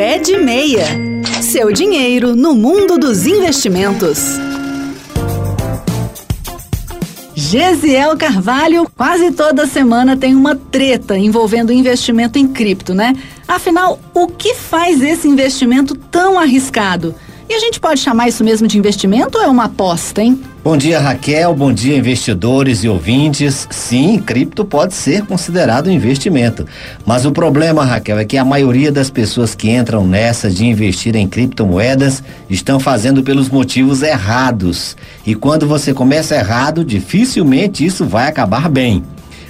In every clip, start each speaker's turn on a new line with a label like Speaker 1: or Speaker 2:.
Speaker 1: Pé de Meia. Seu dinheiro no mundo dos investimentos. Gesiel Carvalho, quase toda semana tem uma treta envolvendo investimento em cripto, né? Afinal, o que faz esse investimento tão arriscado? E a gente pode chamar isso mesmo de investimento ou é uma aposta, hein?
Speaker 2: Bom dia, Raquel. Bom dia, investidores e ouvintes. Sim, cripto pode ser considerado investimento. Mas o problema, Raquel, é que a maioria das pessoas que entram nessa de investir em criptomoedas estão fazendo pelos motivos errados. E quando você começa errado, dificilmente isso vai acabar bem.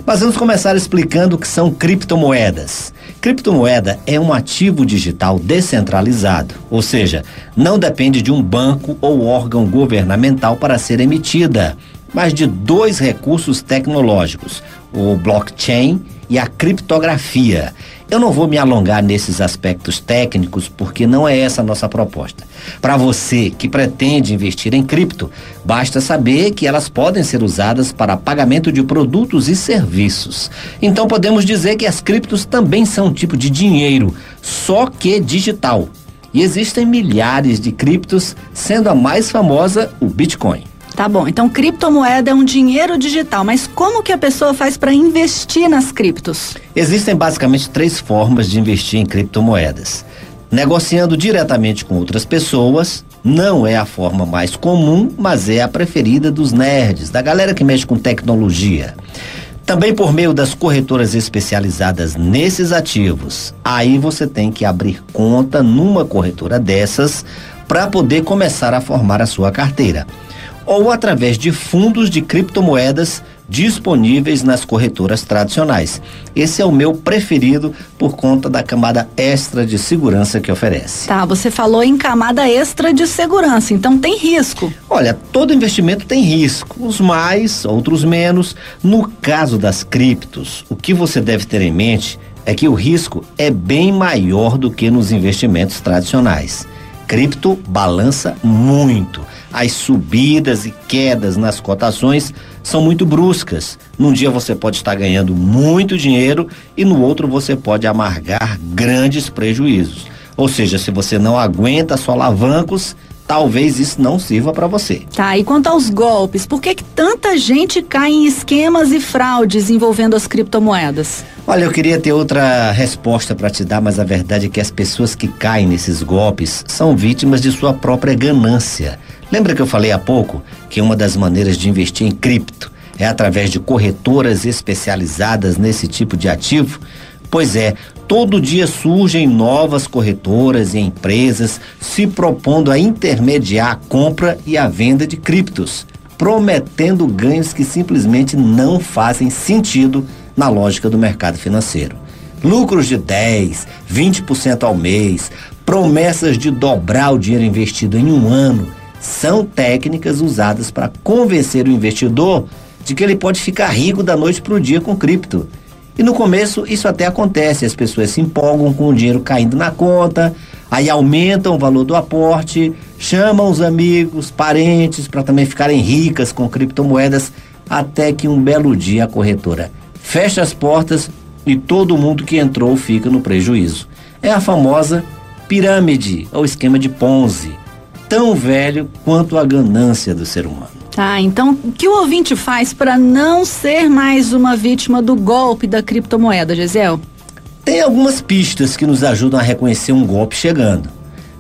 Speaker 2: Mas vamos começar explicando o que são criptomoedas. Criptomoeda é um ativo digital descentralizado, ou seja, não depende de um banco ou órgão governamental para ser emitida, mas de dois recursos tecnológicos: o blockchain e a criptografia. Eu não vou me alongar nesses aspectos técnicos porque não é essa a nossa proposta. Para você que pretende investir em cripto, basta saber que elas podem ser usadas para pagamento de produtos e serviços. Então podemos dizer que as criptos também são um tipo de dinheiro, só que digital. E existem milhares de criptos, sendo a mais famosa o Bitcoin.
Speaker 1: Tá bom, então criptomoeda é um dinheiro digital, mas como que a pessoa faz para investir nas criptos?
Speaker 2: Existem basicamente três formas de investir em criptomoedas. Negociando diretamente com outras pessoas, não é a forma mais comum, mas é a preferida dos nerds, da galera que mexe com tecnologia. Também por meio das corretoras especializadas nesses ativos. Aí você tem que abrir conta numa corretora dessas para poder começar a formar a sua carteira ou através de fundos de criptomoedas disponíveis nas corretoras tradicionais. Esse é o meu preferido por conta da camada extra de segurança que oferece.
Speaker 1: Tá, você falou em camada extra de segurança, então tem risco.
Speaker 2: Olha, todo investimento tem risco, uns mais, outros menos. No caso das criptos, o que você deve ter em mente é que o risco é bem maior do que nos investimentos tradicionais. Cripto balança muito as subidas e quedas nas cotações são muito bruscas. Num dia você pode estar ganhando muito dinheiro e no outro você pode amargar grandes prejuízos. Ou seja, se você não aguenta só alavancos, talvez isso não sirva para você.
Speaker 1: Tá, e quanto aos golpes, por que, que tanta gente cai em esquemas e fraudes envolvendo as criptomoedas?
Speaker 2: Olha, eu queria ter outra resposta para te dar, mas a verdade é que as pessoas que caem nesses golpes são vítimas de sua própria ganância. Lembra que eu falei há pouco que uma das maneiras de investir em cripto é através de corretoras especializadas nesse tipo de ativo? Pois é, todo dia surgem novas corretoras e empresas se propondo a intermediar a compra e a venda de criptos, prometendo ganhos que simplesmente não fazem sentido na lógica do mercado financeiro. Lucros de 10, 20% ao mês, promessas de dobrar o dinheiro investido em um ano são técnicas usadas para convencer o investidor de que ele pode ficar rico da noite para o dia com cripto. E no começo isso até acontece, as pessoas se empolgam com o dinheiro caindo na conta, aí aumentam o valor do aporte, chamam os amigos, parentes para também ficarem ricas com criptomoedas, até que um belo dia a corretora fecha as portas e todo mundo que entrou fica no prejuízo. É a famosa pirâmide ou esquema de Ponzi tão velho quanto a ganância do ser humano.
Speaker 1: Tá, então o que o ouvinte faz para não ser mais uma vítima do golpe da criptomoeda, Gisel?
Speaker 2: Tem algumas pistas que nos ajudam a reconhecer um golpe chegando.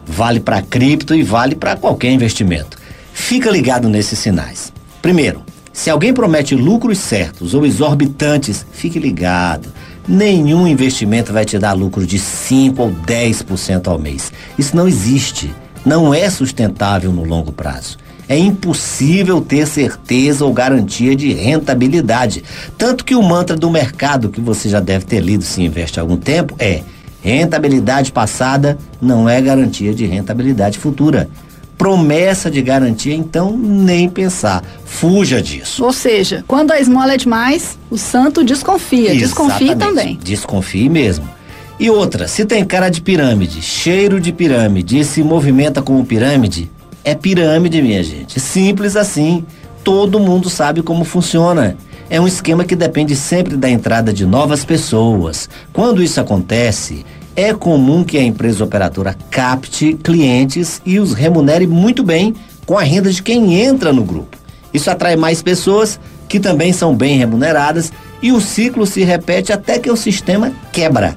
Speaker 2: Vale para cripto e vale para qualquer investimento. Fica ligado nesses sinais. Primeiro, se alguém promete lucros certos ou exorbitantes, fique ligado. Nenhum investimento vai te dar lucro de 5 ou 10% ao mês. Isso não existe não é sustentável no longo prazo. É impossível ter certeza ou garantia de rentabilidade. Tanto que o mantra do mercado, que você já deve ter lido se investe há algum tempo, é: rentabilidade passada não é garantia de rentabilidade futura. Promessa de garantia, então, nem pensar. Fuja disso.
Speaker 1: Ou seja, quando a esmola é demais, o santo desconfia. Exatamente. Desconfie também.
Speaker 2: Desconfie mesmo. E outra, se tem cara de pirâmide, cheiro de pirâmide e se movimenta como pirâmide, é pirâmide, minha gente. Simples assim. Todo mundo sabe como funciona. É um esquema que depende sempre da entrada de novas pessoas. Quando isso acontece, é comum que a empresa operadora capte clientes e os remunere muito bem com a renda de quem entra no grupo. Isso atrai mais pessoas que também são bem remuneradas e o ciclo se repete até que o sistema quebra.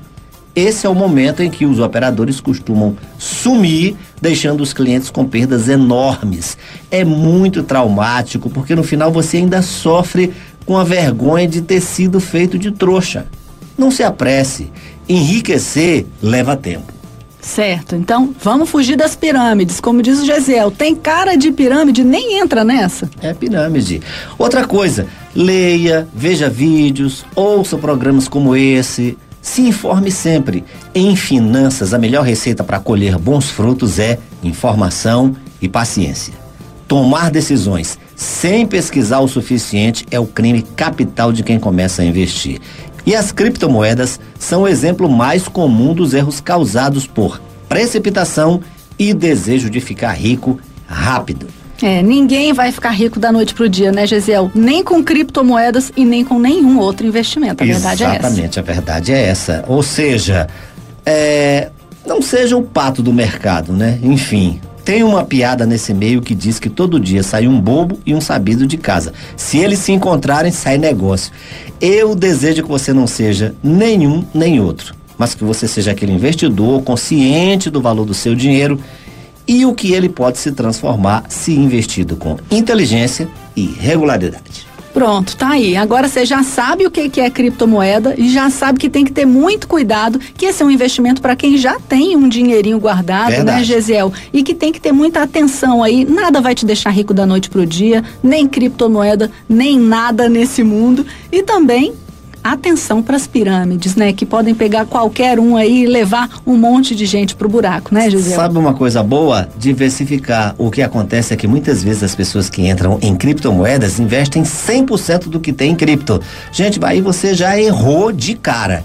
Speaker 2: Esse é o momento em que os operadores costumam sumir, deixando os clientes com perdas enormes. É muito traumático, porque no final você ainda sofre com a vergonha de ter sido feito de trouxa. Não se apresse. Enriquecer leva tempo.
Speaker 1: Certo, então vamos fugir das pirâmides. Como diz o Gesiel, tem cara de pirâmide, nem entra nessa.
Speaker 2: É pirâmide. Outra coisa, leia, veja vídeos, ouça programas como esse. Se informe sempre. Em finanças, a melhor receita para colher bons frutos é informação e paciência. Tomar decisões sem pesquisar o suficiente é o crime capital de quem começa a investir. E as criptomoedas são o exemplo mais comum dos erros causados por precipitação e desejo de ficar rico rápido.
Speaker 1: É, ninguém vai ficar rico da noite pro dia, né, Gesiel? Nem com criptomoedas e nem com nenhum outro investimento. A verdade
Speaker 2: é essa. Exatamente, a verdade é essa. Ou seja, é, não seja o pato do mercado, né? Enfim, tem uma piada nesse meio que diz que todo dia sai um bobo e um sabido de casa. Se eles se encontrarem, sai negócio. Eu desejo que você não seja nenhum nem outro, mas que você seja aquele investidor consciente do valor do seu dinheiro e o que ele pode se transformar se investido com inteligência e regularidade.
Speaker 1: Pronto, tá aí. Agora você já sabe o que, que é criptomoeda e já sabe que tem que ter muito cuidado, que esse é um investimento para quem já tem um dinheirinho guardado, né, Verdade. né, Gesiel? E que tem que ter muita atenção aí. Nada vai te deixar rico da noite pro dia, nem criptomoeda, nem nada nesse mundo. E também atenção para as pirâmides, né? Que podem pegar qualquer um aí e levar um monte de gente pro buraco, né, Gisele?
Speaker 2: Sabe uma coisa boa? Diversificar. O que acontece é que muitas vezes as pessoas que entram em criptomoedas investem 100% do que tem em cripto. Gente, aí você já errou de cara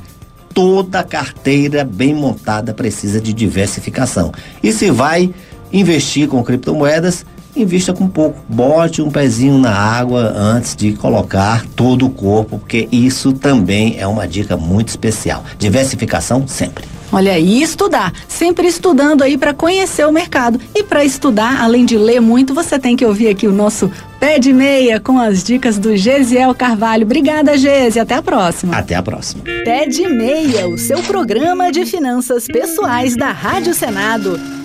Speaker 2: toda carteira bem montada precisa de diversificação. E se vai investir com criptomoedas, invista com pouco. Bote um pezinho na água antes de colocar todo o corpo, porque isso também é uma dica muito especial. Diversificação sempre.
Speaker 1: Olha aí, estudar. Sempre estudando aí para conhecer o mercado. E para estudar, além de ler muito, você tem que ouvir aqui o nosso Pé de Meia com as dicas do Gesiel Carvalho. Obrigada, Gesi. Até a próxima.
Speaker 2: Até a próxima.
Speaker 1: Pé de Meia, o seu programa de finanças pessoais da Rádio Senado.